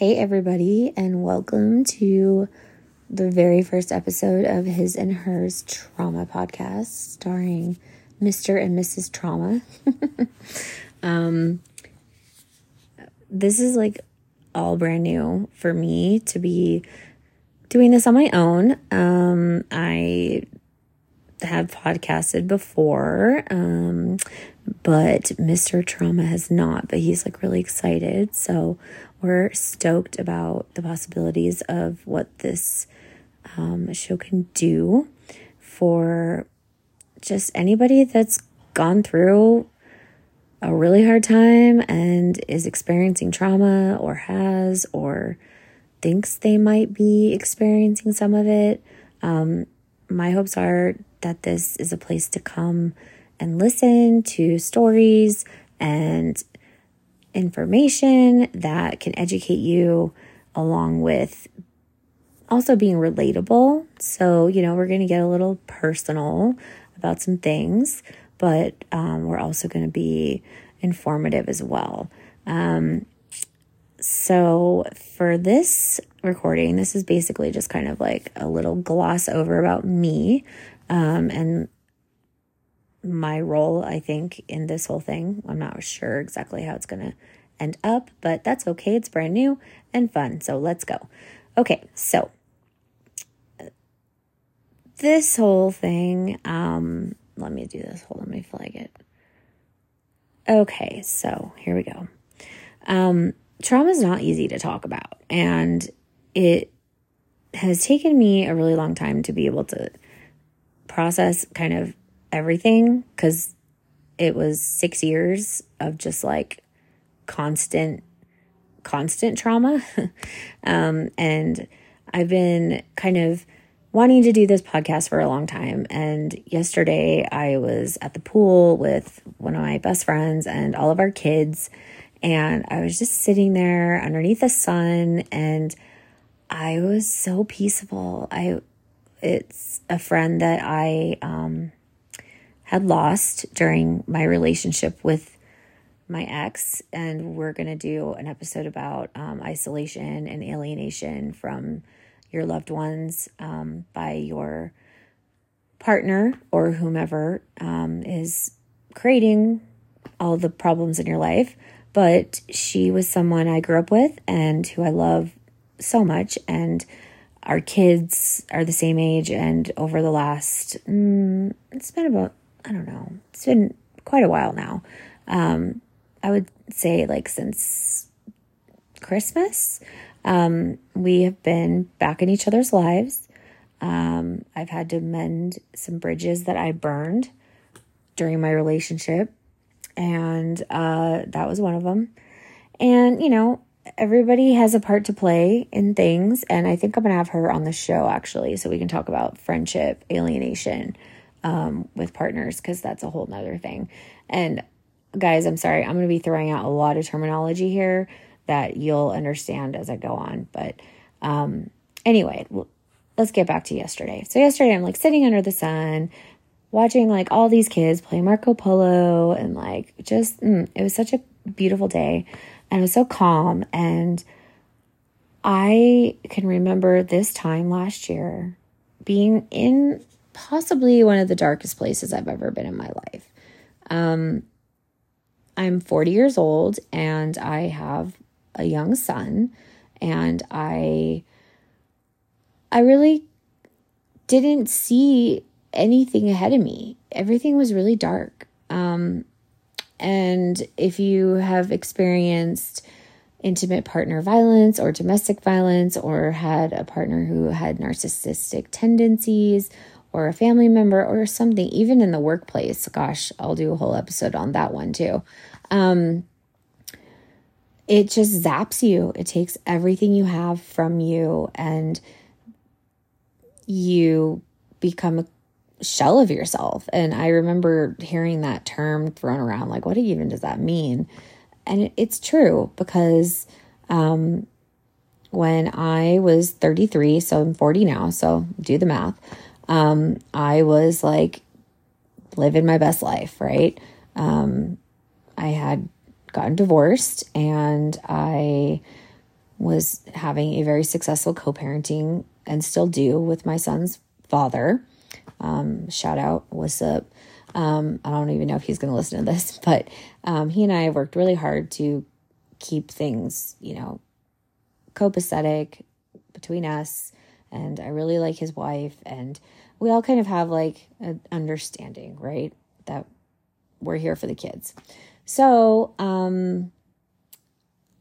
Hey, everybody, and welcome to the very first episode of His and Hers Trauma Podcast, starring Mr. and Mrs. Trauma. um, this is like all brand new for me to be doing this on my own. Um, I have podcasted before, um, but Mr. Trauma has not, but he's like really excited. So we're stoked about the possibilities of what this um, show can do for just anybody that's gone through a really hard time and is experiencing trauma or has or thinks they might be experiencing some of it. Um, my hopes are that this is a place to come and listen to stories and information that can educate you along with also being relatable. So, you know, we're going to get a little personal about some things, but um, we're also going to be informative as well. Um, so, for this recording, this is basically just kind of like a little gloss over about me um, and my role, I think, in this whole thing. I'm not sure exactly how it's going to end up, but that's okay. It's brand new and fun. So let's go. Okay, so this whole thing, um, let me do this. Hold on, let me flag it. Okay, so here we go. Um, trauma is not easy to talk about, and it has taken me a really long time to be able to process kind of everything because it was six years of just like constant, constant trauma. um, and I've been kind of wanting to do this podcast for a long time. And yesterday I was at the pool with one of my best friends and all of our kids. And I was just sitting there underneath the sun and I was so peaceful. I it's a friend that I um, had lost during my relationship with my ex, and we're going to do an episode about um, isolation and alienation from your loved ones um, by your partner or whomever um, is creating all the problems in your life. But she was someone I grew up with and who I love so much. And our kids are the same age. And over the last, mm, it's been about, I don't know, it's been quite a while now. Um, I would say like since Christmas, um, we have been back in each other's lives. Um, I've had to mend some bridges that I burned during my relationship, and uh, that was one of them. And, you know, everybody has a part to play in things, and I think I'm to have her on the show actually, so we can talk about friendship, alienation um, with partners, because that's a whole nother thing. And guys, I'm sorry, I'm going to be throwing out a lot of terminology here that you'll understand as I go on. But um, anyway, let's get back to yesterday. So, yesterday, I'm like sitting under the sun, watching like all these kids play Marco Polo, and like just, mm, it was such a beautiful day. And it was so calm. And I can remember this time last year being in possibly one of the darkest places I've ever been in my life. Um, I'm 40 years old and I have a young son and I I really didn't see anything ahead of me. Everything was really dark. Um, and if you have experienced intimate partner violence or domestic violence or had a partner who had narcissistic tendencies or a family member or something, even in the workplace. Gosh, I'll do a whole episode on that one too. Um, it just zaps you. It takes everything you have from you and you become a shell of yourself. And I remember hearing that term thrown around like, what even does that mean? And it, it's true because um, when I was 33, so I'm 40 now, so do the math um, I was like living my best life, right? Um, I had gotten divorced and I was having a very successful co parenting and still do with my son's father. Um, shout out, what's up? Um, I don't even know if he's going to listen to this, but um, he and I have worked really hard to keep things, you know, copacetic between us. And I really like his wife. And we all kind of have like an understanding, right? That we're here for the kids. So, um,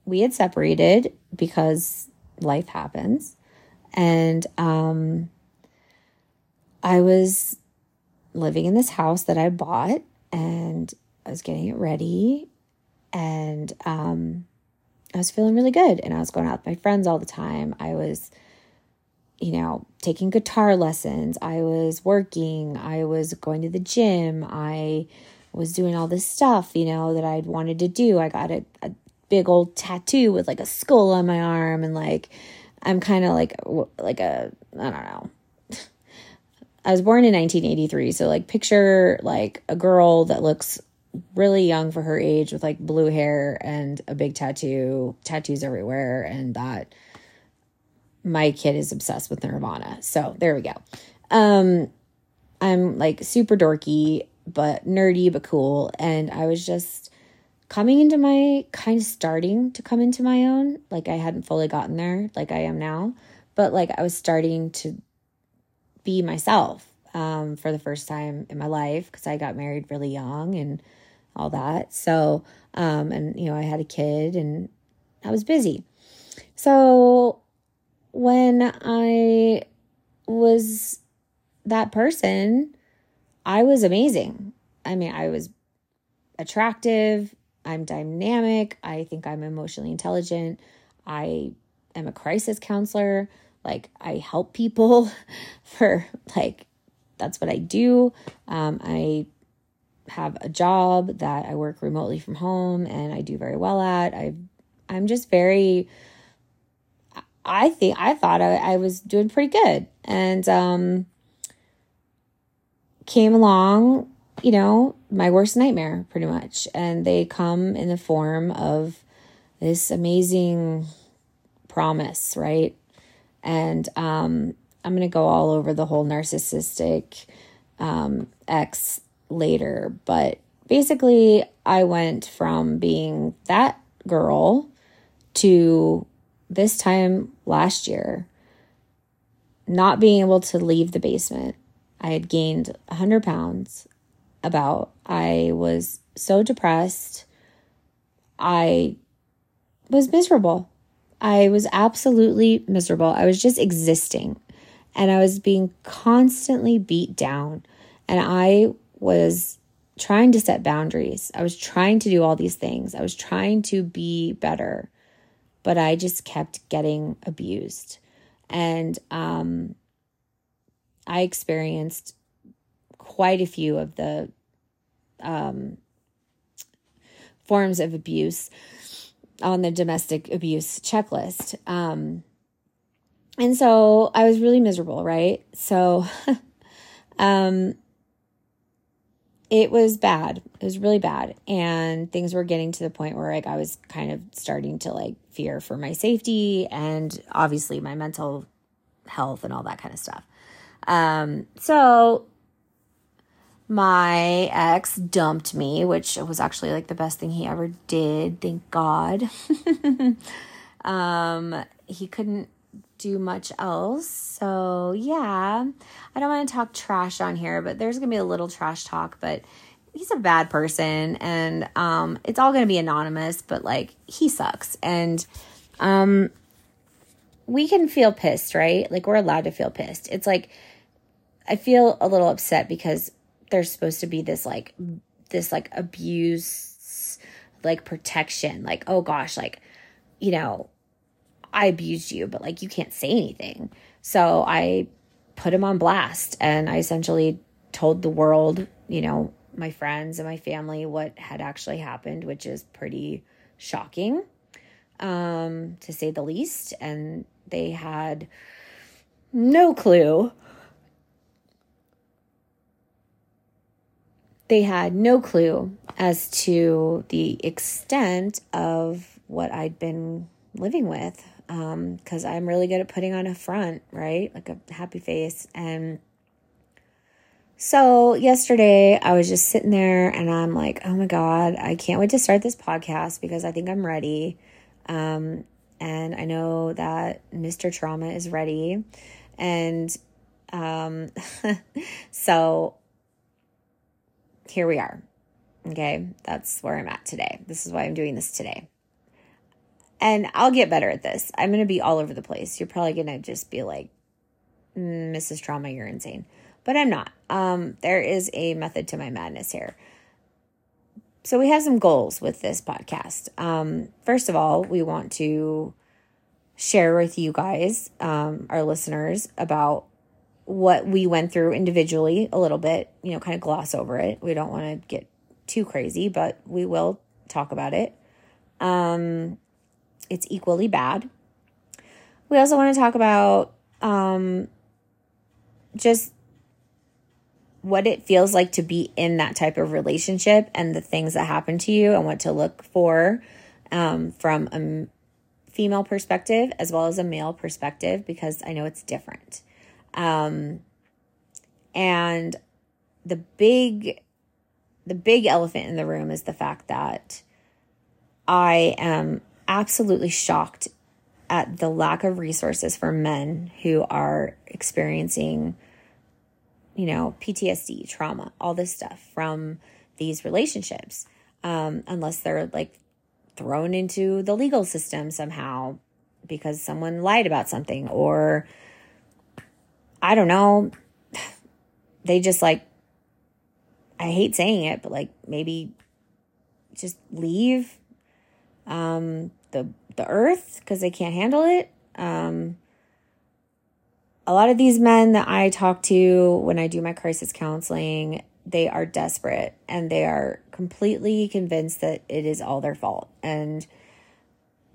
we had separated because life happens. And um, I was living in this house that I bought and I was getting it ready. And um, I was feeling really good. And I was going out with my friends all the time. I was, you know, taking guitar lessons. I was working. I was going to the gym. I was doing all this stuff, you know, that I'd wanted to do. I got a, a big old tattoo with like a skull on my arm and like I'm kind of like like a I don't know. I was born in 1983, so like picture like a girl that looks really young for her age with like blue hair and a big tattoo, tattoos everywhere and that my kid is obsessed with Nirvana. So, there we go. Um I'm like super dorky, but nerdy but cool and I was just coming into my kind of starting to come into my own. Like I hadn't fully gotten there like I am now, but like I was starting to be myself um, for the first time in my life because I got married really young and all that. So, um, and you know, I had a kid and I was busy. So when I was that person, I was amazing. I mean, I was attractive, I'm dynamic. I think I'm emotionally intelligent. I am a crisis counselor. Like, I help people for, like, that's what I do. Um, I have a job that I work remotely from home and I do very well at. I, I'm just very, I think, I thought I, I was doing pretty good. And, um, came along you know, my worst nightmare pretty much. And they come in the form of this amazing promise, right? And um, I'm going to go all over the whole narcissistic um, ex later. But basically, I went from being that girl to this time last year not being able to leave the basement. I had gained 100 pounds about. I was so depressed. I was miserable. I was absolutely miserable. I was just existing and I was being constantly beat down. And I was trying to set boundaries. I was trying to do all these things. I was trying to be better, but I just kept getting abused. And um, I experienced quite a few of the um, forms of abuse on the domestic abuse checklist. Um, and so I was really miserable, right? So um, it was bad. It was really bad. And things were getting to the point where like I was kind of starting to like fear for my safety and obviously my mental health and all that kind of stuff. Um, so my ex dumped me, which was actually like the best thing he ever did. Thank God. um, he couldn't do much else. So, yeah, I don't want to talk trash on here, but there's going to be a little trash talk, but he's a bad person and um it's all going to be anonymous, but like he sucks. And um we can feel pissed, right? Like we're allowed to feel pissed. It's like I feel a little upset because there's supposed to be this like this like abuse like protection like oh gosh like you know i abused you but like you can't say anything. So i put him on blast and i essentially told the world you know my friends and my family what had actually happened which is pretty shocking um to say the least. And they had no clue. They had no clue as to the extent of what I'd been living with because um, I'm really good at putting on a front, right? Like a happy face. And so yesterday I was just sitting there and I'm like, oh my God, I can't wait to start this podcast because I think I'm ready. Um, and I know that Mr. Trauma is ready. And um, so here we are. Okay, that's where I'm at today. This is why I'm doing this today. And I'll get better at this. I'm going to be all over the place. You're probably going to just be like, Mrs. Mm, Trauma, you're insane. But I'm not. Um, there is a method to my madness here. So we have some goals with this podcast. Um, first of all, we want to share with you guys, um, our listeners, about what we went through individually a little bit, you know, kind of gloss over it. We don't want to get too crazy, but we will talk about it. Um, it's equally bad. We also want to talk about um, just what it feels like to be in that type of relationship and the things that happen to you and what to look for um, from a female perspective as well as a male perspective because I know it's different. Um, and the big the big elephant in the room is the fact that I am absolutely shocked at the lack of resources for men who are experiencing, you know, PTSD, trauma, all this stuff from these relationships, um, unless they're like thrown into the legal system somehow because someone lied about something or I don't know, they just like I hate saying it, but like maybe just leave um, the the earth because they can't handle it. Um, a lot of these men that I talk to when I do my crisis counseling, they are desperate and they are completely convinced that it is all their fault. And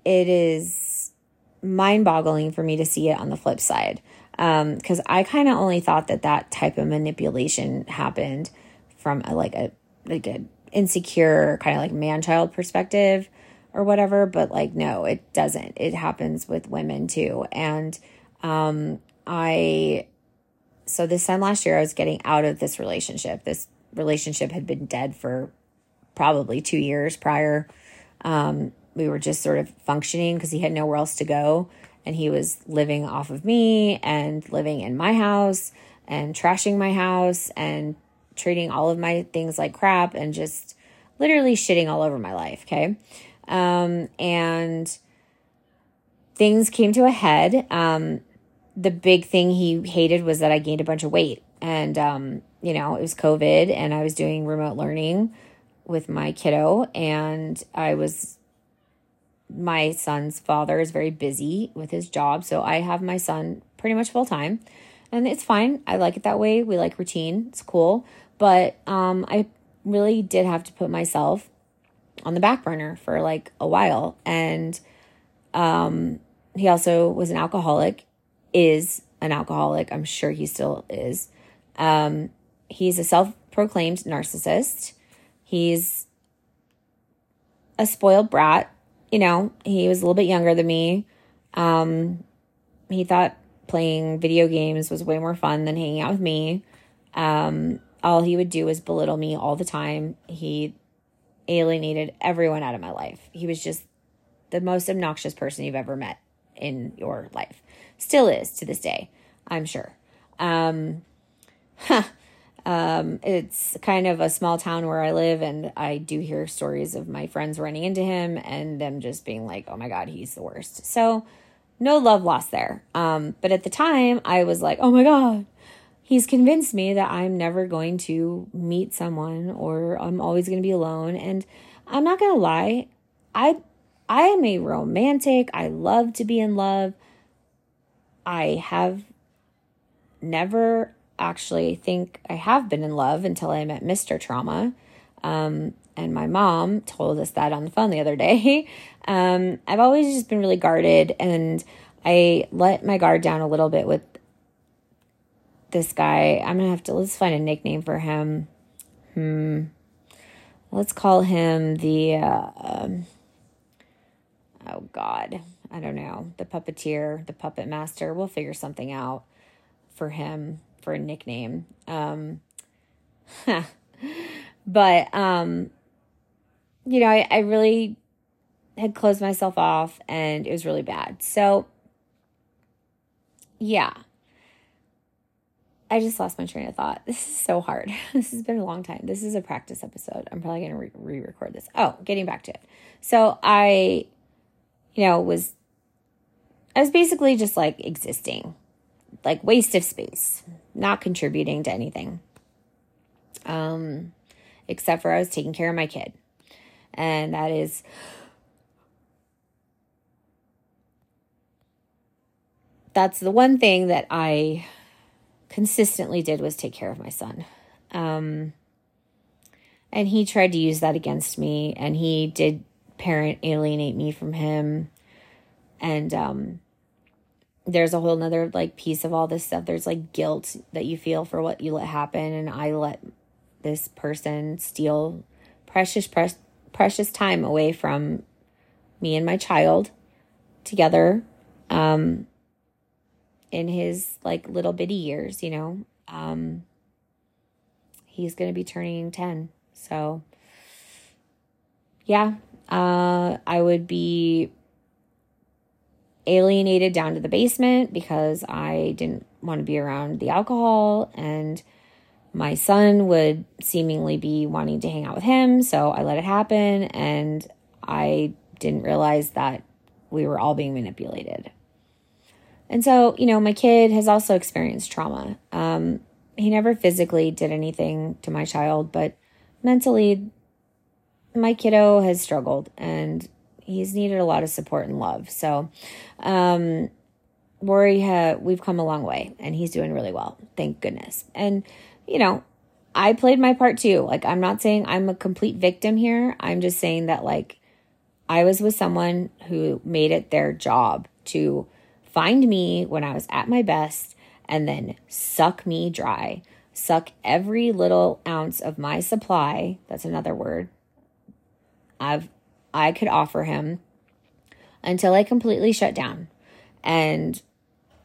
it is mind boggling for me to see it on the flip side. Because um, I kind of only thought that that type of manipulation happened from a, like a like a insecure kind of like man child perspective or whatever but like no it doesn't it happens with women too and um i so this time last year i was getting out of this relationship this relationship had been dead for probably two years prior um we were just sort of functioning because he had nowhere else to go and he was living off of me and living in my house and trashing my house and treating all of my things like crap and just literally shitting all over my life. Okay. Um, and things came to a head. Um, the big thing he hated was that I gained a bunch of weight. And, um, you know, it was COVID and I was doing remote learning with my kiddo. And I was, my son's father is very busy with his job. So I have my son pretty much full time. And it's fine. I like it that way. We like routine. It's cool. But um, I really did have to put myself on the back burner for like a while. And um, he also was an alcoholic, is an alcoholic. I'm sure he still is. Um, he's a self proclaimed narcissist. He's a spoiled brat. You know, he was a little bit younger than me. Um, he thought playing video games was way more fun than hanging out with me. Um, all he would do was belittle me all the time. He alienated everyone out of my life. He was just the most obnoxious person you've ever met in your life. Still is to this day, I'm sure. Um, huh. Um, it's kind of a small town where I live, and I do hear stories of my friends running into him and them just being like, oh my God, he's the worst. So, no love lost there. Um, but at the time, I was like, oh my God, he's convinced me that I'm never going to meet someone or I'm always going to be alone. And I'm not going to lie I I am a romantic. I love to be in love. I have never actually think I have been in love until I met Mr. Trauma. Um, and my mom told us that on the phone the other day. Um, I've always just been really guarded and I let my guard down a little bit with this guy. I'm gonna have to let's find a nickname for him. Hmm. Let's call him the. Uh, um, oh God, I don't know, the puppeteer, the puppet master. We'll figure something out for him for a nickname. Um, but, um, you know, I, I really had closed myself off and it was really bad. So, yeah. I just lost my train of thought. This is so hard. This has been a long time. This is a practice episode. I'm probably going to re record this. Oh, getting back to it. So I, you know, was, I was basically just like existing, like waste of space, not contributing to anything. Um, except for I was taking care of my kid. And that is that's the one thing that I consistently did was take care of my son. Um, and he tried to use that against me, and he did parent alienate me from him. And um, there's a whole nother like piece of all this stuff. There's like guilt that you feel for what you let happen, and I let this person steal precious, pre- precious time away from me and my child together. Um, in his like little bitty years, you know. Um he's going to be turning 10. So yeah, uh I would be alienated down to the basement because I didn't want to be around the alcohol and my son would seemingly be wanting to hang out with him, so I let it happen and I didn't realize that we were all being manipulated. And so, you know, my kid has also experienced trauma. Um, he never physically did anything to my child, but mentally, my kiddo has struggled and he's needed a lot of support and love. So, um, ha- we've come a long way and he's doing really well. Thank goodness. And, you know, I played my part too. Like, I'm not saying I'm a complete victim here. I'm just saying that, like, I was with someone who made it their job to find me when I was at my best and then suck me dry, suck every little ounce of my supply. That's another word. I've I could offer him until I completely shut down. And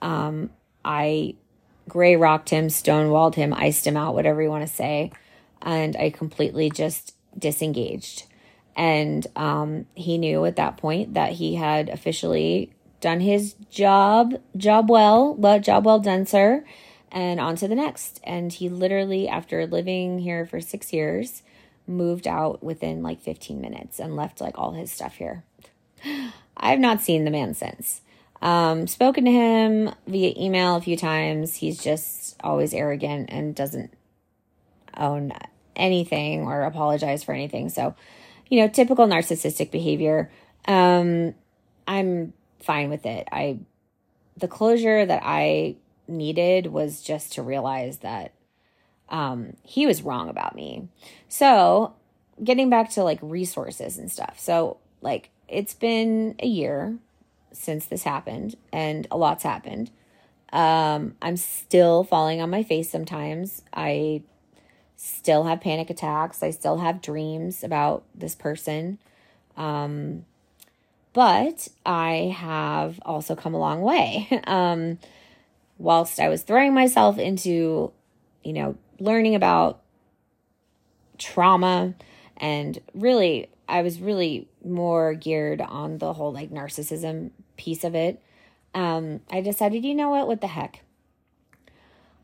um I gray rocked him, stonewalled him, iced him out, whatever you want to say. And I completely just disengaged. And um, he knew at that point that he had officially done his job, job well, job well done, sir, and on to the next. And he literally, after living here for six years, moved out within like 15 minutes and left like all his stuff here. I've not seen the man since. Um, spoken to him via email a few times. He's just always arrogant and doesn't own anything or apologize for anything. So, you know, typical narcissistic behavior. Um, I'm fine with it. I the closure that I needed was just to realize that um, he was wrong about me. So, getting back to like resources and stuff. So, like, it's been a year since this happened, and a lot's happened. Um, I'm still falling on my face sometimes. I still have panic attacks. I still have dreams about this person. Um, but I have also come a long way. Um, whilst I was throwing myself into, you know, learning about trauma and really, I was really more geared on the whole like narcissism piece of it. Um, I decided, you know what, what the heck?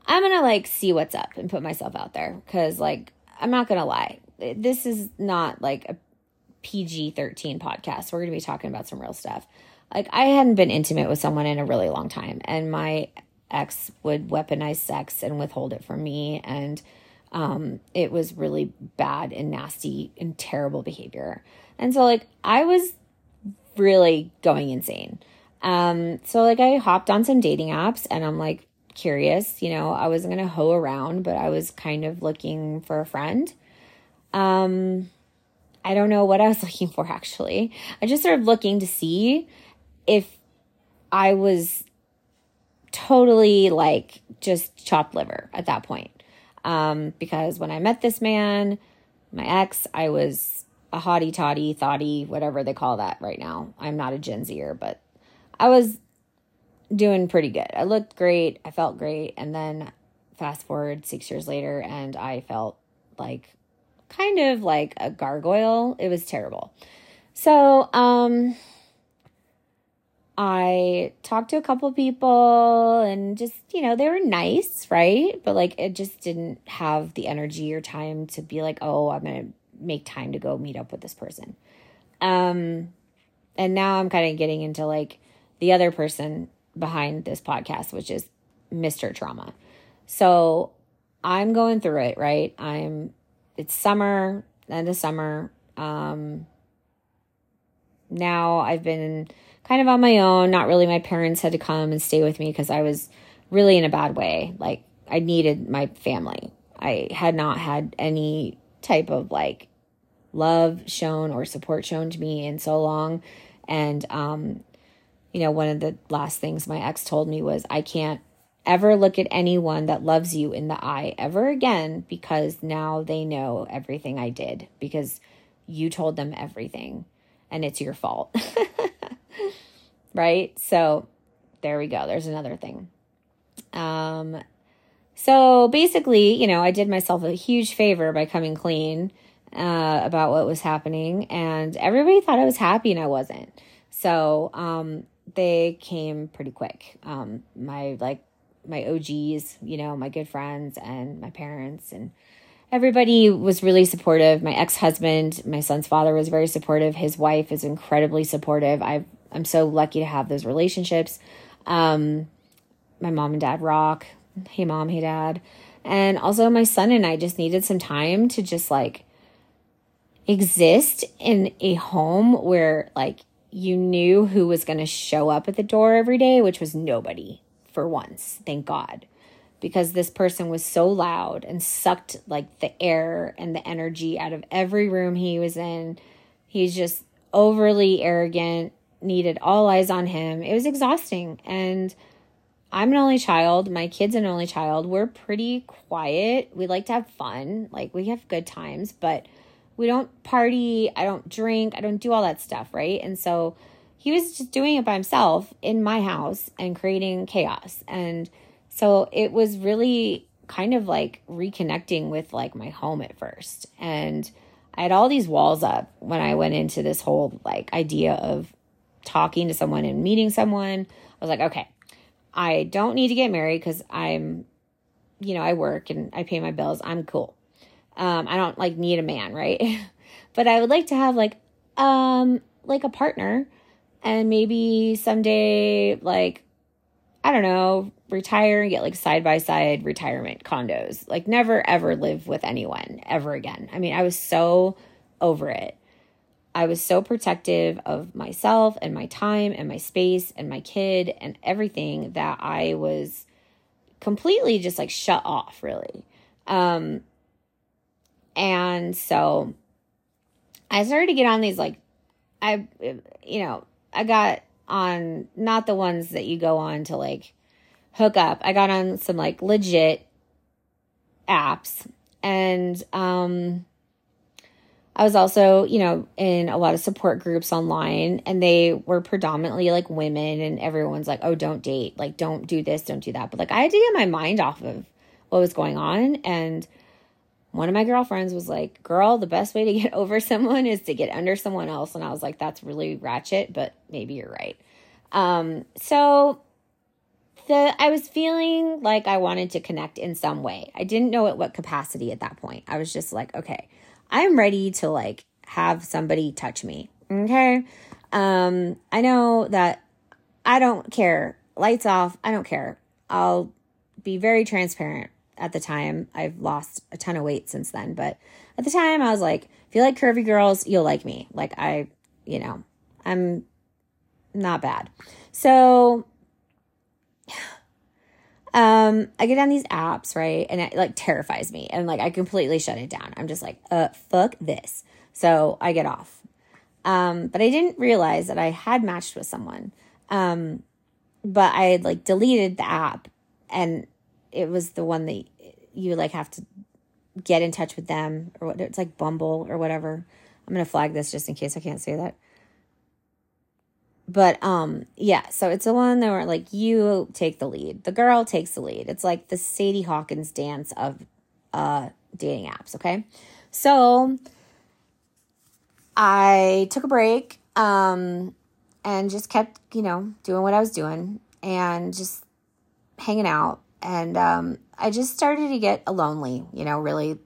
I'm gonna like see what's up and put myself out there because, like, I'm not gonna lie, this is not like a PG 13 podcast. We're going to be talking about some real stuff. Like, I hadn't been intimate with someone in a really long time, and my ex would weaponize sex and withhold it from me. And um, it was really bad and nasty and terrible behavior. And so, like, I was really going insane. Um, so, like, I hopped on some dating apps and I'm like curious, you know, I wasn't going to hoe around, but I was kind of looking for a friend. Um, I don't know what I was looking for actually. I just started looking to see if I was totally like just chopped liver at that point. Um, because when I met this man, my ex, I was a hottie toddy, thoughty, whatever they call that right now. I'm not a Gen Zer, but I was doing pretty good. I looked great. I felt great. And then fast forward six years later, and I felt like kind of like a gargoyle. It was terrible. So, um, I talked to a couple people and just, you know, they were nice, right? But like it just didn't have the energy or time to be like, oh, I'm going to make time to go meet up with this person. Um, and now I'm kind of getting into like the other person behind this podcast, which is Mr. Trauma. So I'm going through it, right? I'm, it's summer, end of summer. Um, now I've been kind of on my own. Not really. My parents had to come and stay with me because I was really in a bad way. Like, I needed my family. I had not had any type of like love shown or support shown to me in so long. And, um, you know, one of the last things my ex told me was, I can't ever look at anyone that loves you in the eye ever again because now they know everything I did because you told them everything and it's your fault. right? So there we go. There's another thing. Um, so basically, you know, I did myself a huge favor by coming clean uh, about what was happening, and everybody thought I was happy, and I wasn't. So um, they came pretty quick. Um, my like my OGs, you know, my good friends, and my parents, and everybody was really supportive. My ex husband, my son's father, was very supportive. His wife is incredibly supportive. I've I'm so lucky to have those relationships. Um, my mom and dad rock. Hey, mom. Hey, dad. And also, my son and I just needed some time to just like exist in a home where like you knew who was going to show up at the door every day, which was nobody for once. Thank God. Because this person was so loud and sucked like the air and the energy out of every room he was in. He's just overly arrogant needed all eyes on him. It was exhausting. And I'm an only child. My kid's an only child. We're pretty quiet. We like to have fun. Like we have good times, but we don't party. I don't drink. I don't do all that stuff, right? And so he was just doing it by himself in my house and creating chaos. And so it was really kind of like reconnecting with like my home at first. And I had all these walls up when I went into this whole like idea of talking to someone and meeting someone, I was like, okay, I don't need to get married because I'm, you know, I work and I pay my bills. I'm cool. Um, I don't like need a man, right? but I would like to have like, um, like a partner and maybe someday, like, I don't know, retire and get like side by side retirement condos. Like, never ever live with anyone ever again. I mean, I was so over it. I was so protective of myself and my time and my space and my kid and everything that I was completely just like shut off, really. Um, and so I started to get on these like, I, you know, I got on not the ones that you go on to like hook up. I got on some like legit apps and, um, I was also, you know, in a lot of support groups online and they were predominantly like women and everyone's like, "Oh, don't date. Like don't do this, don't do that." But like I had to get my mind off of what was going on and one of my girlfriends was like, "Girl, the best way to get over someone is to get under someone else." And I was like, "That's really ratchet, but maybe you're right." Um, so the I was feeling like I wanted to connect in some way. I didn't know at what capacity at that point. I was just like, "Okay, I'm ready to like have somebody touch me. Okay. Um, I know that I don't care. Lights off. I don't care. I'll be very transparent at the time. I've lost a ton of weight since then, but at the time I was like, if you like curvy girls, you'll like me. Like I, you know, I'm not bad. So um, I get on these apps, right? And it like terrifies me. And like I completely shut it down. I'm just like, uh, fuck this. So I get off. Um, but I didn't realize that I had matched with someone. Um, but I had like deleted the app and it was the one that you like have to get in touch with them or what it's like Bumble or whatever. I'm gonna flag this just in case I can't say that. but um yeah so it's the one that were like you take the lead the girl takes the lead it's like the sadie hawkins dance of uh dating apps okay so i took a break um and just kept you know doing what i was doing and just hanging out and um i just started to get lonely you know really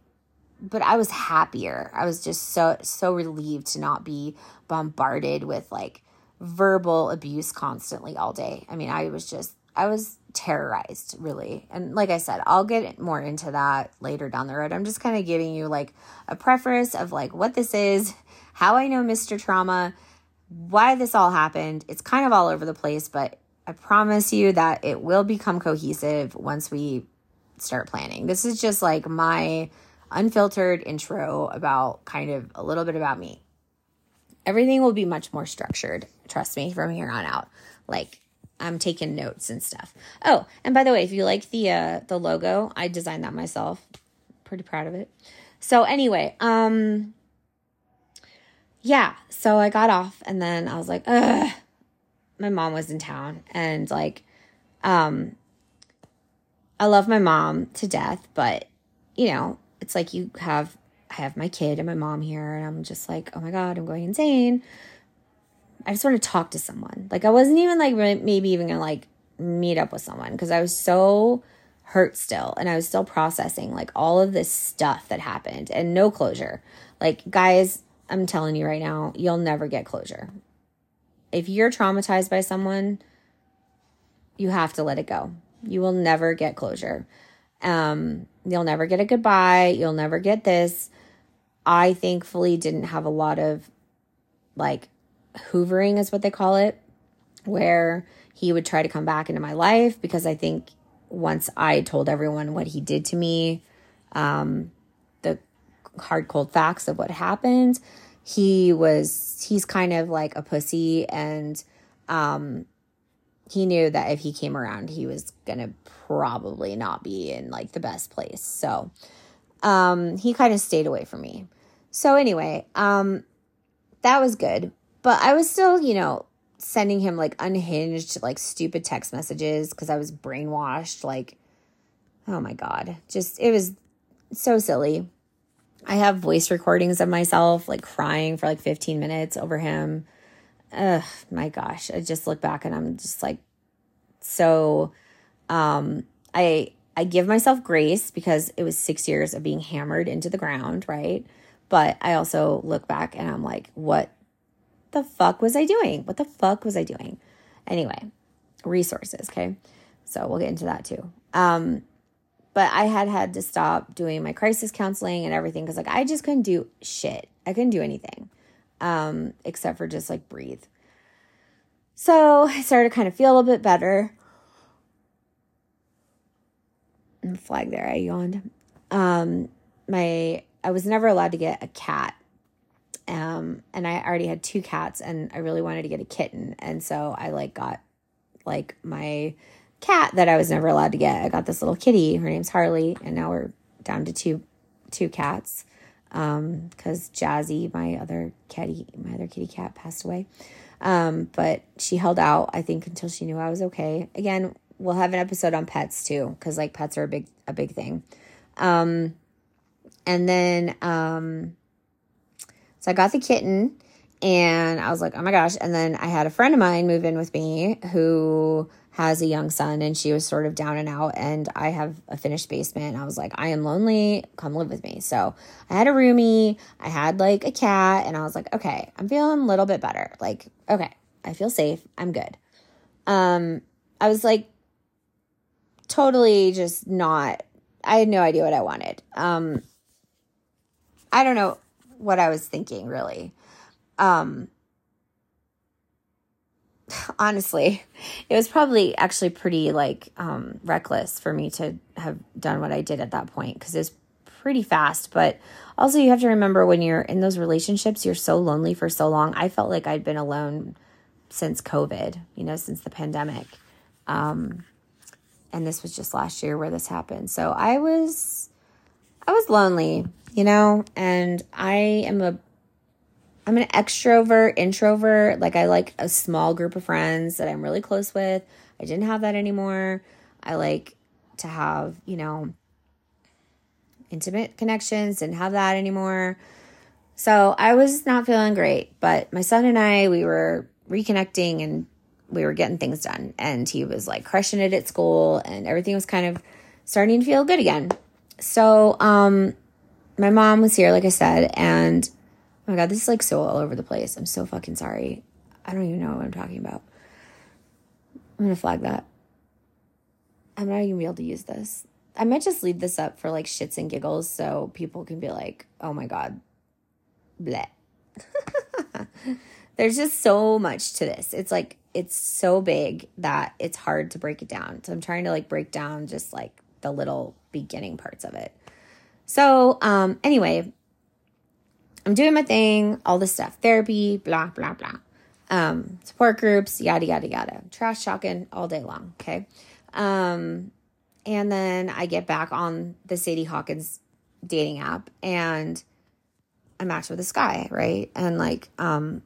but i was happier i was just so so relieved to not be bombarded with like verbal abuse constantly all day. I mean, I was just, I was terrorized really. And like I said, I'll get more into that later down the road. I'm just kind of giving you like a preface of like what this is, how I know Mr. Trauma, why this all happened. It's kind of all over the place, but I promise you that it will become cohesive once we start planning. This is just like my unfiltered intro about kind of a little bit about me everything will be much more structured. Trust me from here on out. Like I'm taking notes and stuff. Oh, and by the way, if you like the uh the logo, I designed that myself. Pretty proud of it. So anyway, um yeah, so I got off and then I was like, ugh. My mom was in town and like um I love my mom to death, but you know, it's like you have I have my kid and my mom here, and I'm just like, oh my God, I'm going insane. I just want to talk to someone. Like, I wasn't even like maybe even gonna like meet up with someone because I was so hurt still and I was still processing like all of this stuff that happened and no closure. Like, guys, I'm telling you right now, you'll never get closure. If you're traumatized by someone, you have to let it go. You will never get closure. Um, you'll never get a goodbye. You'll never get this. I thankfully didn't have a lot of like hoovering, is what they call it, where he would try to come back into my life because I think once I told everyone what he did to me, um, the hard cold facts of what happened, he was, he's kind of like a pussy and, um, he knew that if he came around, he was gonna probably not be in like the best place. So, um, he kind of stayed away from me. So anyway, um, that was good. But I was still, you know, sending him like unhinged, like stupid text messages because I was brainwashed. Like, oh my God. Just, it was so silly. I have voice recordings of myself like crying for like 15 minutes over him. Ugh, my gosh. I just look back and I'm just like so um I I give myself grace because it was 6 years of being hammered into the ground, right? But I also look back and I'm like, what the fuck was I doing? What the fuck was I doing? Anyway, resources, okay? So we'll get into that too. Um, but I had had to stop doing my crisis counseling and everything because like I just couldn't do shit. I couldn't do anything um, except for just like breathe. So I started to kind of feel a little bit better. Flag there, I yawned. Um, my I was never allowed to get a cat. Um, and I already had two cats and I really wanted to get a kitten. And so I like got like my cat that I was never allowed to get. I got this little kitty. Her name's Harley, and now we're down to two two cats. Um, because Jazzy, my other kitty, my other kitty cat, passed away. Um, but she held out, I think, until she knew I was okay. Again, we'll have an episode on pets too, because like pets are a big a big thing. Um, and then um, so I got the kitten, and I was like, oh my gosh. And then I had a friend of mine move in with me who has a young son and she was sort of down and out and I have a finished basement. I was like, I am lonely, come live with me. So I had a roomie, I had like a cat and I was like, okay, I'm feeling a little bit better. Like, okay, I feel safe. I'm good. Um I was like totally just not I had no idea what I wanted. Um I don't know what I was thinking really. Um honestly, it was probably actually pretty like um, reckless for me to have done what I did at that point because it was pretty fast. But also, you have to remember when you're in those relationships, you're so lonely for so long. I felt like I'd been alone since COVID, you know, since the pandemic. Um, and this was just last year where this happened. So I was, I was lonely, you know, and I am a I'm an extrovert, introvert. Like I like a small group of friends that I'm really close with. I didn't have that anymore. I like to have, you know, intimate connections, didn't have that anymore. So I was not feeling great, but my son and I, we were reconnecting and we were getting things done. And he was like crushing it at school and everything was kind of starting to feel good again. So, um, my mom was here, like I said, and oh my God, this is like so all over the place. I'm so fucking sorry. I don't even know what I'm talking about. I'm gonna flag that. I'm not even gonna be able to use this. I might just leave this up for like shits and giggles so people can be like, oh my God, bleh. There's just so much to this. It's like, it's so big that it's hard to break it down. So I'm trying to like break down just like the little beginning parts of it. So, um, anyway, I'm doing my thing, all this stuff, therapy, blah, blah, blah. Um, support groups, yada, yada, yada. Trash talking all day long. Okay. Um, and then I get back on the Sadie Hawkins dating app and I match with this guy, right? And like, um,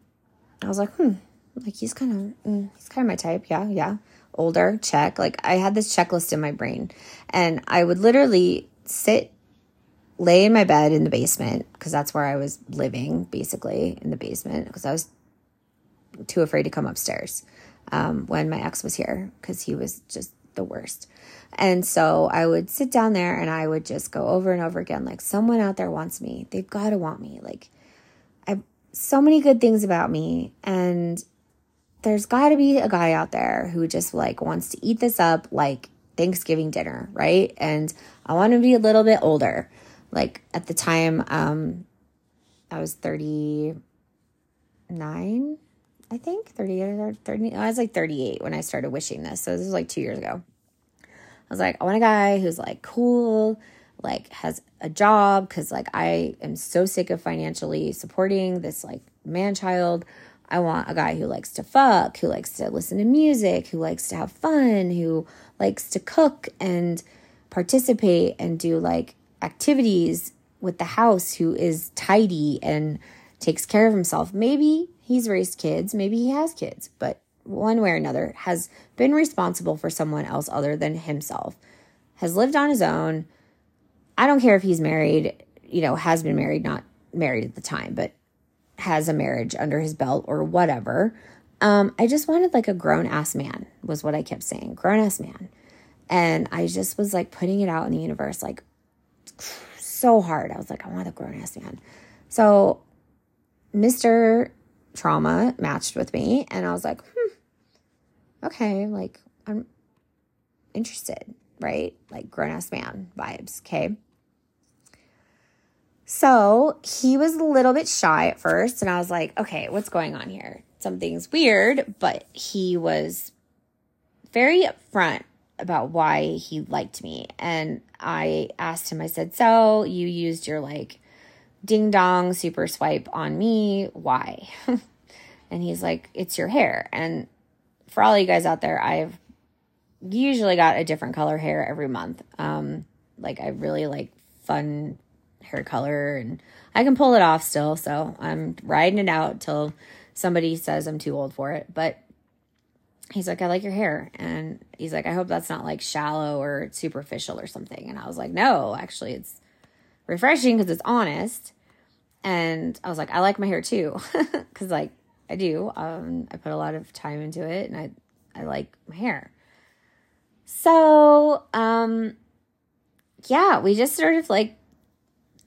I was like, hmm, like he's kind of, mm, he's kind of my type. Yeah, yeah. Older, check. Like I had this checklist in my brain and I would literally sit, lay in my bed in the basement because that's where I was living, basically in the basement because I was too afraid to come upstairs um, when my ex was here because he was just the worst. And so I would sit down there and I would just go over and over again like someone out there wants me. They've got to want me. Like I have so many good things about me and there's got to be a guy out there who just like wants to eat this up like Thanksgiving dinner, right? And I want to be a little bit older. Like at the time um I was 39 I think 30 or 30 I was like 38 when I started wishing this. So this was like 2 years ago. I was like, I want a guy who's like cool, like has a job cuz like I am so sick of financially supporting this like man child. I want a guy who likes to fuck, who likes to listen to music, who likes to have fun, who likes to cook and participate and do like activities with the house, who is tidy and takes care of himself. Maybe he's raised kids, maybe he has kids, but one way or another has been responsible for someone else other than himself, has lived on his own. I don't care if he's married, you know, has been married, not married at the time, but has a marriage under his belt or whatever. Um, I just wanted like a grown ass man, was what I kept saying, grown ass man. And I just was like putting it out in the universe, like so hard. I was like, I want a grown ass man. So Mr. Trauma matched with me, and I was like, hmm, okay, like I'm interested, right? Like grown ass man vibes, okay? So he was a little bit shy at first, and I was like, okay, what's going on here? Something's weird, but he was very upfront about why he liked me. And I asked him, I said, so you used your like ding dong super swipe on me. Why? and he's like, it's your hair. And for all you guys out there, I've usually got a different color hair every month. Um, like I really like fun hair color and I can pull it off still. So I'm riding it out till somebody says I'm too old for it. But he's like, I like your hair. And he's like, I hope that's not like shallow or superficial or something. And I was like, no, actually, it's refreshing because it's honest. And I was like, I like my hair too. Cause like I do. Um, I put a lot of time into it and I, I like my hair. So, um, yeah, we just sort of like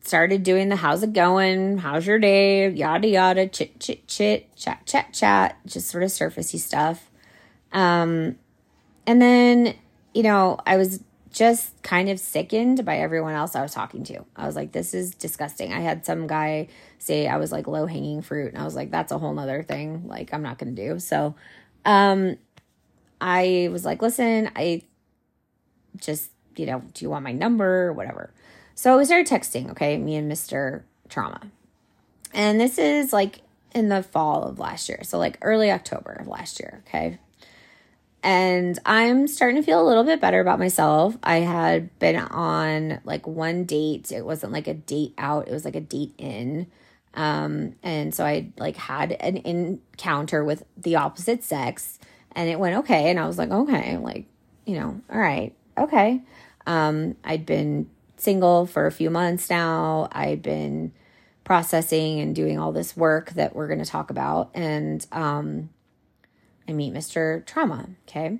started doing the how's it going? How's your day? Yada yada, chit chit chit, chat chat chat, just sort of surfacey stuff. Um, and then, you know, I was just kind of sickened by everyone else I was talking to. I was like, this is disgusting. I had some guy say I was like low hanging fruit, and I was like, that's a whole nother thing. Like, I'm not going to do. So, um, I was like, listen, I just, you know, do you want my number or whatever? So we started texting, okay, me and Mr. Trauma. And this is like in the fall of last year. So, like early October of last year, okay? And I'm starting to feel a little bit better about myself. I had been on like one date. It wasn't like a date out, it was like a date in. Um, and so I like had an encounter with the opposite sex and it went okay. And I was like, okay, like, you know, all right, okay. Um, I'd been single for a few months now. I'd been processing and doing all this work that we're going to talk about. And um, I meet Mr. Trauma. Okay.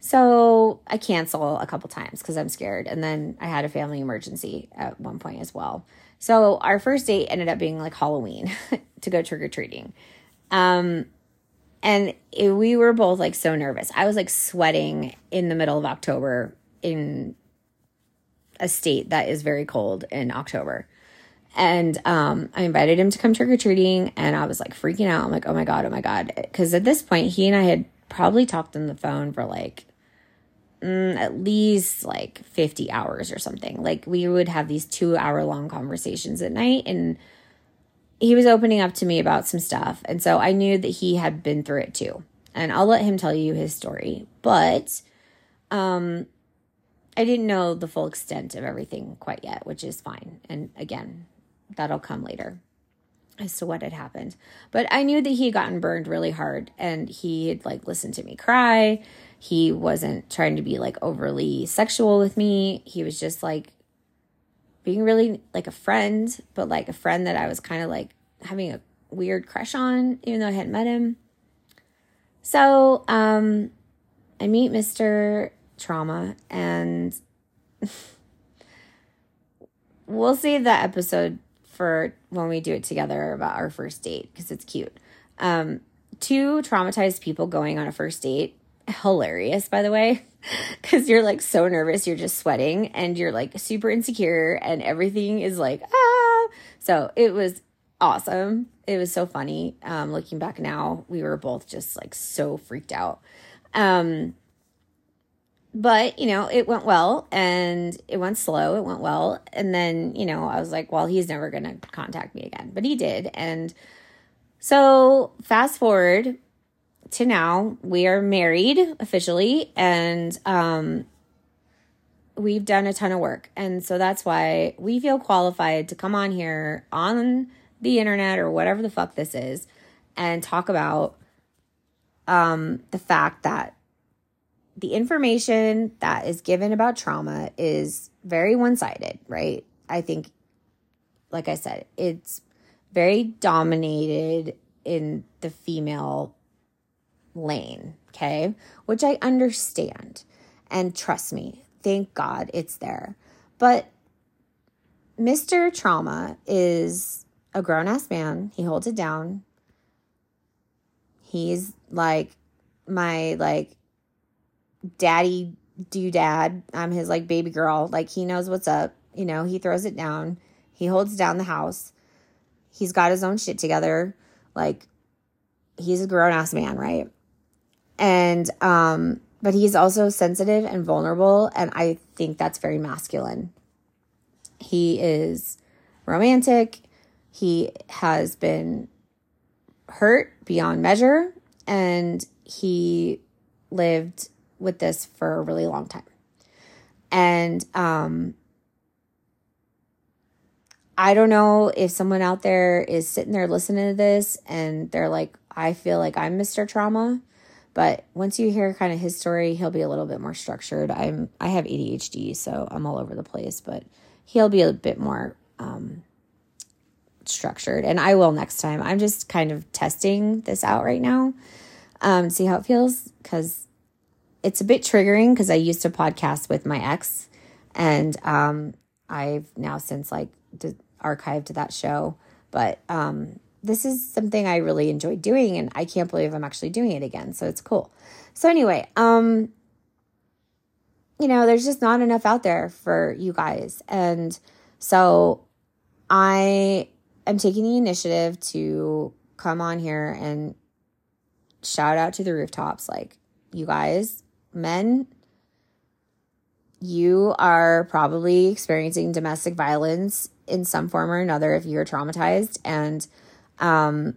So I cancel a couple times because I'm scared. And then I had a family emergency at one point as well. So our first date ended up being like Halloween to go trick or treating. Um, and it, we were both like so nervous. I was like sweating in the middle of October in a state that is very cold in October. And um, I invited him to come trick or treating, and I was like freaking out. I'm like, oh my God, oh my God. Because at this point, he and I had probably talked on the phone for like mm, at least like 50 hours or something. Like we would have these two hour long conversations at night, and he was opening up to me about some stuff. And so I knew that he had been through it too. And I'll let him tell you his story. But um, I didn't know the full extent of everything quite yet, which is fine. And again, that'll come later as to what had happened. But I knew that he had gotten burned really hard and he had like listened to me cry. He wasn't trying to be like overly sexual with me. He was just like being really like a friend, but like a friend that I was kind of like having a weird crush on, even though I hadn't met him. So, um, I meet Mr trauma and we'll save that episode for when we do it together about our first date because it's cute. Um, two traumatized people going on a first date, hilarious, by the way, because you're like so nervous, you're just sweating and you're like super insecure, and everything is like, ah. So it was awesome. It was so funny. Um, looking back now, we were both just like so freaked out. Um, but you know it went well and it went slow it went well and then you know i was like well he's never going to contact me again but he did and so fast forward to now we are married officially and um we've done a ton of work and so that's why we feel qualified to come on here on the internet or whatever the fuck this is and talk about um the fact that the information that is given about trauma is very one sided, right? I think, like I said, it's very dominated in the female lane, okay? Which I understand. And trust me, thank God it's there. But Mr. Trauma is a grown ass man. He holds it down. He's like my like daddy do dad. I'm his like baby girl. Like he knows what's up. You know, he throws it down. He holds down the house. He's got his own shit together. Like he's a grown ass man, right? And um but he's also sensitive and vulnerable and I think that's very masculine. He is romantic. He has been hurt beyond measure and he lived with this for a really long time. And um, I don't know if someone out there is sitting there listening to this and they're like, I feel like I'm Mr. Trauma. But once you hear kind of his story, he'll be a little bit more structured. I'm I have ADHD, so I'm all over the place, but he'll be a bit more um, structured, and I will next time. I'm just kind of testing this out right now, um, see how it feels because it's a bit triggering because I used to podcast with my ex, and um, I've now since like archived that show. But um, this is something I really enjoy doing, and I can't believe I'm actually doing it again. So it's cool. So anyway, um, you know, there's just not enough out there for you guys, and so I am taking the initiative to come on here and shout out to the rooftops, like you guys men, you are probably experiencing domestic violence in some form or another if you're traumatized. And um,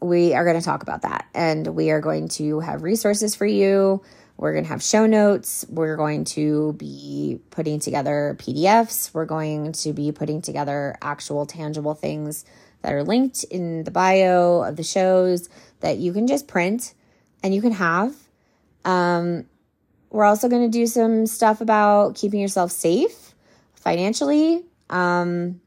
we are going to talk about that. And we are going to have resources for you. We're going to have show notes. We're going to be putting together PDFs. We're going to be putting together actual tangible things that are linked in the bio of the shows that you can just print and you can have. Um, we're also going to do some stuff about keeping yourself safe financially. Um,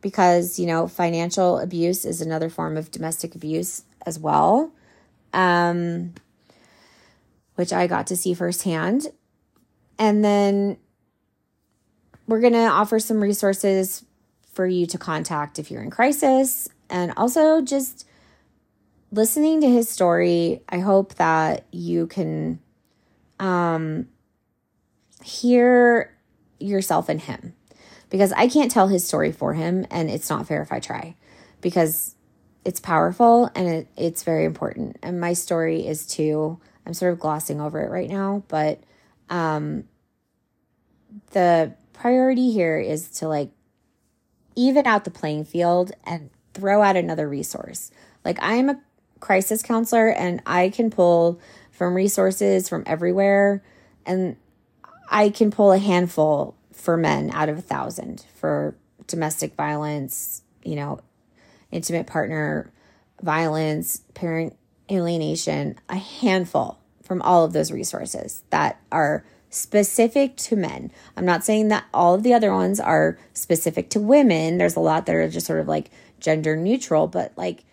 because, you know, financial abuse is another form of domestic abuse as well, um, which I got to see firsthand. And then we're going to offer some resources for you to contact if you're in crisis. And also just listening to his story, I hope that you can um, hear yourself in him because I can't tell his story for him, and it's not fair if I try because it's powerful and it, it's very important. And my story is too, I'm sort of glossing over it right now, but um, the priority here is to like even out the playing field and throw out another resource. Like, I am a crisis counselor and I can pull from resources from everywhere, and I can pull a handful for men out of a thousand for domestic violence, you know, intimate partner violence, parent alienation, a handful from all of those resources that are specific to men. I'm not saying that all of the other ones are specific to women. There's a lot that are just sort of like gender neutral, but like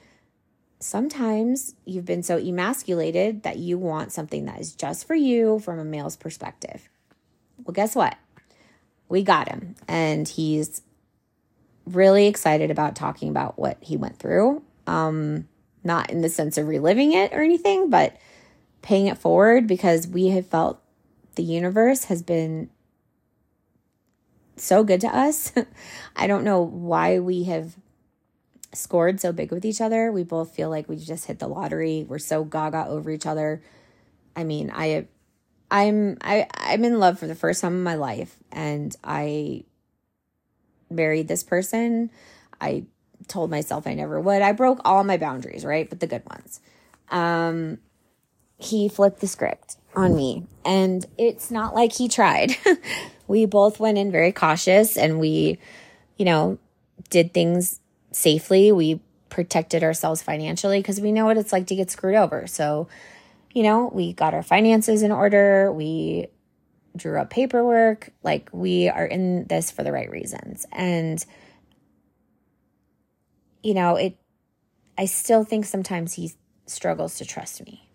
sometimes you've been so emasculated that you want something that is just for you from a male's perspective. Well, guess what? We got him, and he's really excited about talking about what he went through. Um, not in the sense of reliving it or anything, but paying it forward because we have felt the universe has been so good to us. I don't know why we have scored so big with each other. We both feel like we just hit the lottery. We're so gaga over each other. I mean, I I'm I I'm in love for the first time in my life and I married this person. I told myself I never would. I broke all my boundaries, right? But the good ones. Um he flipped the script on me and it's not like he tried. we both went in very cautious and we you know did things safely. We protected ourselves financially because we know what it's like to get screwed over. So, you know, we got our finances in order. We drew up paperwork. Like, we are in this for the right reasons. And, you know, it, I still think sometimes he struggles to trust me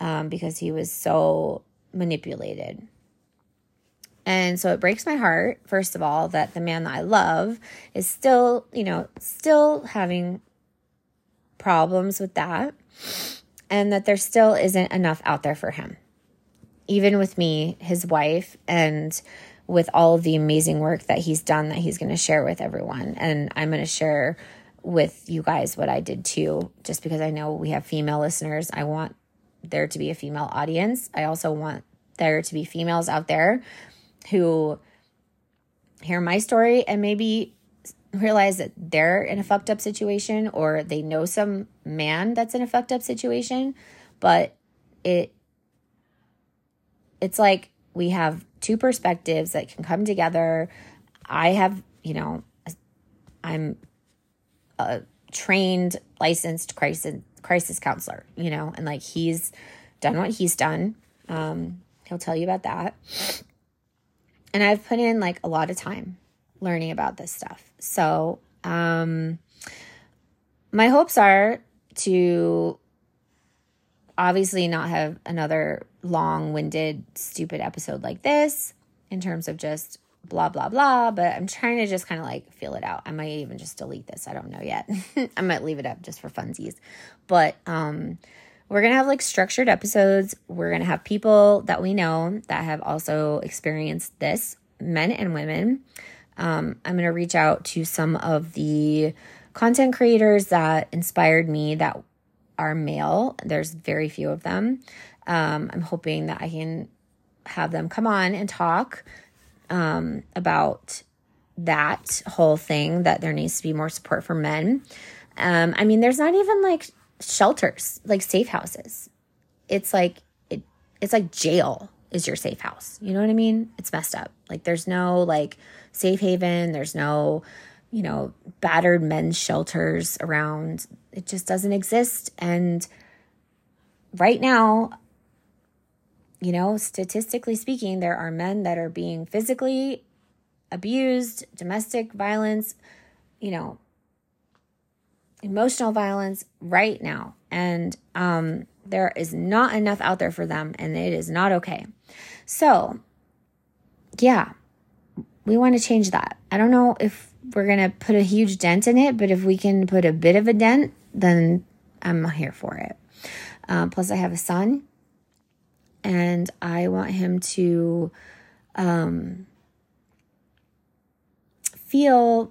um, because he was so manipulated. And so it breaks my heart, first of all, that the man that I love is still, you know, still having problems with that and that there still isn't enough out there for him. Even with me, his wife, and with all the amazing work that he's done that he's going to share with everyone. And I'm going to share with you guys what I did too, just because I know we have female listeners. I want there to be a female audience. I also want there to be females out there who hear my story and maybe realize that they're in a fucked up situation or they know some man that's in a fucked up situation. But it it's like we have two perspectives that can come together. I have you know i'm a trained licensed crisis crisis counselor you know and like he's done what he's done. Um he'll tell you about that and I've put in like a lot of time learning about this stuff. So, um, my hopes are to obviously not have another long winded, stupid episode like this in terms of just blah, blah, blah. But I'm trying to just kind of like feel it out. I might even just delete this. I don't know yet. I might leave it up just for funsies. But, um, we're going to have like structured episodes. We're going to have people that we know that have also experienced this, men and women. Um, I'm going to reach out to some of the content creators that inspired me that are male. There's very few of them. Um, I'm hoping that I can have them come on and talk um, about that whole thing that there needs to be more support for men. Um, I mean, there's not even like shelters, like safe houses. It's like it it's like jail is your safe house. You know what I mean? It's messed up. Like there's no like safe haven, there's no you know, battered men's shelters around. It just doesn't exist. And right now, you know, statistically speaking, there are men that are being physically abused, domestic violence, you know, emotional violence right now. And um, there is not enough out there for them, and it is not okay. So, yeah, we want to change that. I don't know if we're going to put a huge dent in it, but if we can put a bit of a dent, then I'm here for it. Um, plus, I have a son, and I want him to um, feel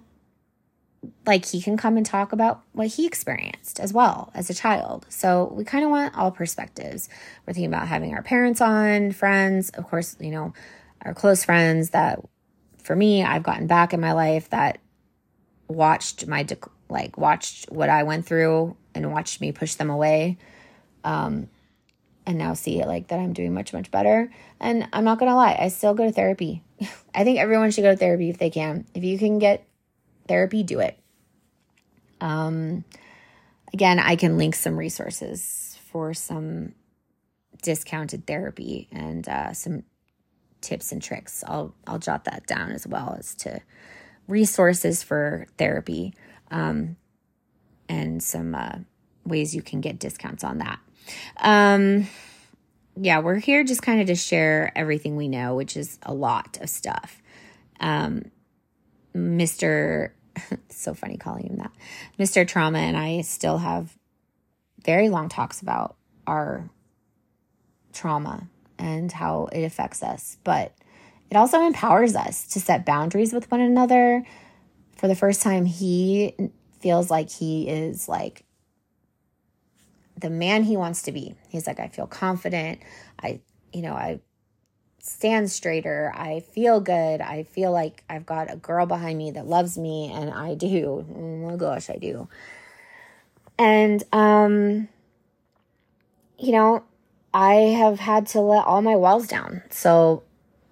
like he can come and talk about what he experienced as well as a child. So we kind of want all perspectives. We're thinking about having our parents on, friends, of course, you know, our close friends that for me, I've gotten back in my life that watched my like watched what I went through and watched me push them away. Um, and now see it like that I'm doing much, much better. And I'm not gonna lie, I still go to therapy. I think everyone should go to therapy if they can. If you can get therapy, do it. Um, again, I can link some resources for some discounted therapy and uh, some tips and tricks. I'll I'll jot that down as well as to resources for therapy um, and some uh, ways you can get discounts on that. Um, yeah, we're here just kind of to share everything we know, which is a lot of stuff. Um, Mr. so funny calling him that. Mr. Trauma and I still have very long talks about our trauma and how it affects us, but it also empowers us to set boundaries with one another. For the first time, he feels like he is like the man he wants to be. He's like, I feel confident. I, you know, I stand straighter. I feel good. I feel like I've got a girl behind me that loves me, and I do. Oh my gosh, I do. And, um, you know, I have had to let all my walls down. So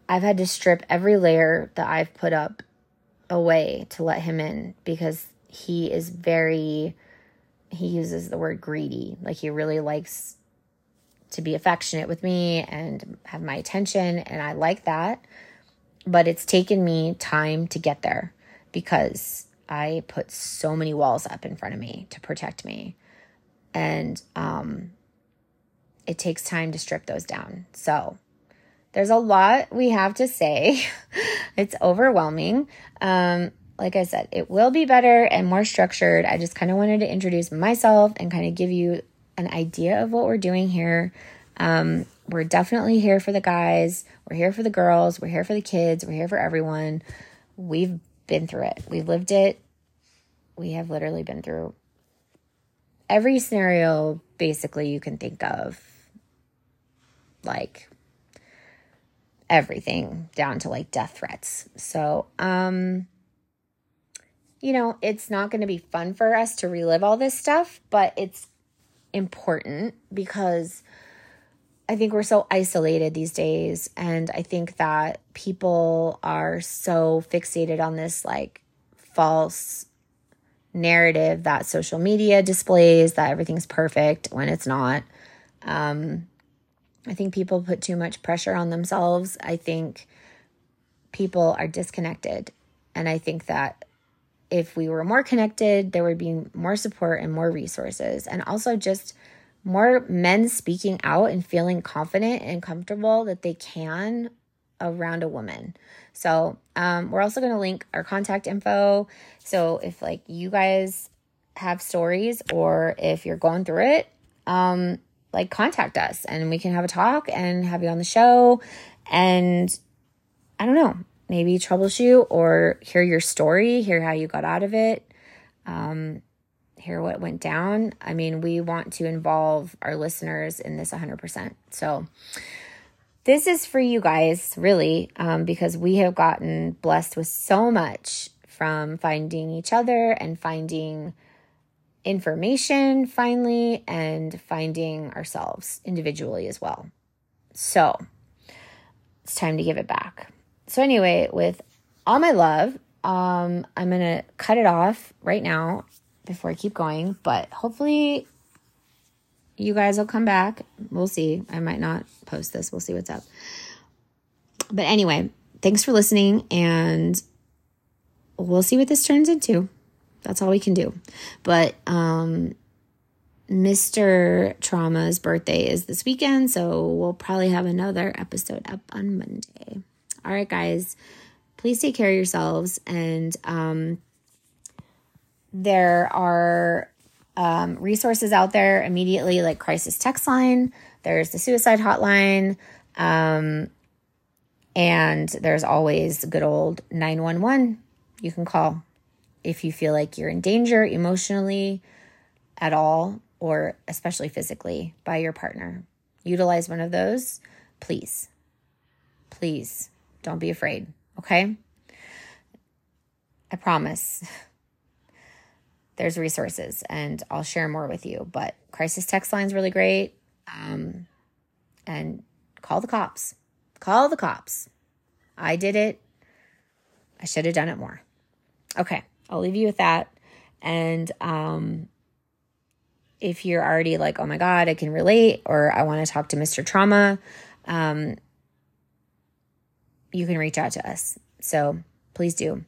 I've had to strip every layer that I've put up away to let him in because he is very, he uses the word greedy. Like he really likes to be affectionate with me and have my attention. And I like that. But it's taken me time to get there because I put so many walls up in front of me to protect me. And um, it takes time to strip those down. So there's a lot we have to say. it's overwhelming. Um, like I said, it will be better and more structured. I just kind of wanted to introduce myself and kind of give you an idea of what we're doing here. Um, we're definitely here for the guys, we're here for the girls, we're here for the kids, we're here for everyone. We've been through it, we've lived it. We have literally been through every scenario basically you can think of. Like everything down to like death threats. So, um, you know, it's not going to be fun for us to relive all this stuff, but it's important because I think we're so isolated these days. And I think that people are so fixated on this like false narrative that social media displays that everything's perfect when it's not. Um, I think people put too much pressure on themselves. I think people are disconnected. And I think that if we were more connected, there would be more support and more resources. And also just more men speaking out and feeling confident and comfortable that they can around a woman. So, um, we're also going to link our contact info. So, if like you guys have stories or if you're going through it, um, like contact us and we can have a talk and have you on the show. And I don't know, maybe troubleshoot or hear your story, hear how you got out of it, um, hear what went down. I mean, we want to involve our listeners in this 100%. So, this is for you guys, really, um, because we have gotten blessed with so much from finding each other and finding information finally and finding ourselves individually as well. So, it's time to give it back. So, anyway, with all my love, um, I'm to cut it off right now before I keep going, but hopefully you guys will come back. We'll see. I might not post this. We'll see what's up. But anyway, thanks for listening and we'll see what this turns into. That's all we can do. But um Mr. Trauma's birthday is this weekend, so we'll probably have another episode up on Monday. All right, guys, please take care of yourselves. And um, there are um, resources out there immediately, like crisis text line. There's the suicide hotline. Um, and there's always good old 911 you can call if you feel like you're in danger emotionally at all or especially physically by your partner. Utilize one of those, please. Please don't be afraid, okay? I promise there's resources and I'll share more with you. But crisis text line is really great. Um, and call the cops. Call the cops. I did it. I should have done it more. Okay, I'll leave you with that. And um, if you're already like, oh my God, I can relate, or I want to talk to Mr. Trauma, um, you can reach out to us. So please do.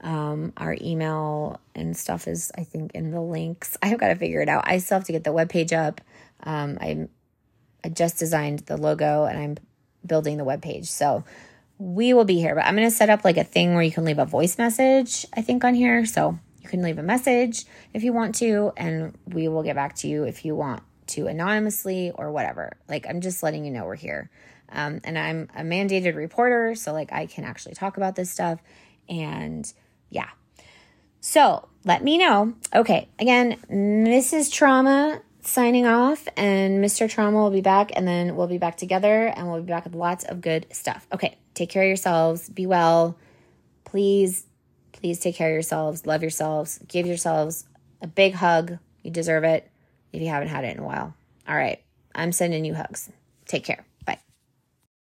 Um, our email and stuff is, I think, in the links. I have got to figure it out. I still have to get the web page up. Um, I I just designed the logo and I'm building the web page. So we will be here, but I'm going to set up like a thing where you can leave a voice message, I think, on here. So you can leave a message if you want to, and we will get back to you if you want to anonymously or whatever. Like, I'm just letting you know we're here. Um, and I'm a mandated reporter, so like I can actually talk about this stuff. And yeah. So let me know. Okay, again, Mrs. Trauma signing off, and Mr. Trauma will be back, and then we'll be back together, and we'll be back with lots of good stuff. Okay, take care of yourselves. Be well. Please Please take care of yourselves, love yourselves, give yourselves a big hug. You deserve it if you haven't had it in a while. All right. I'm sending you hugs. Take care.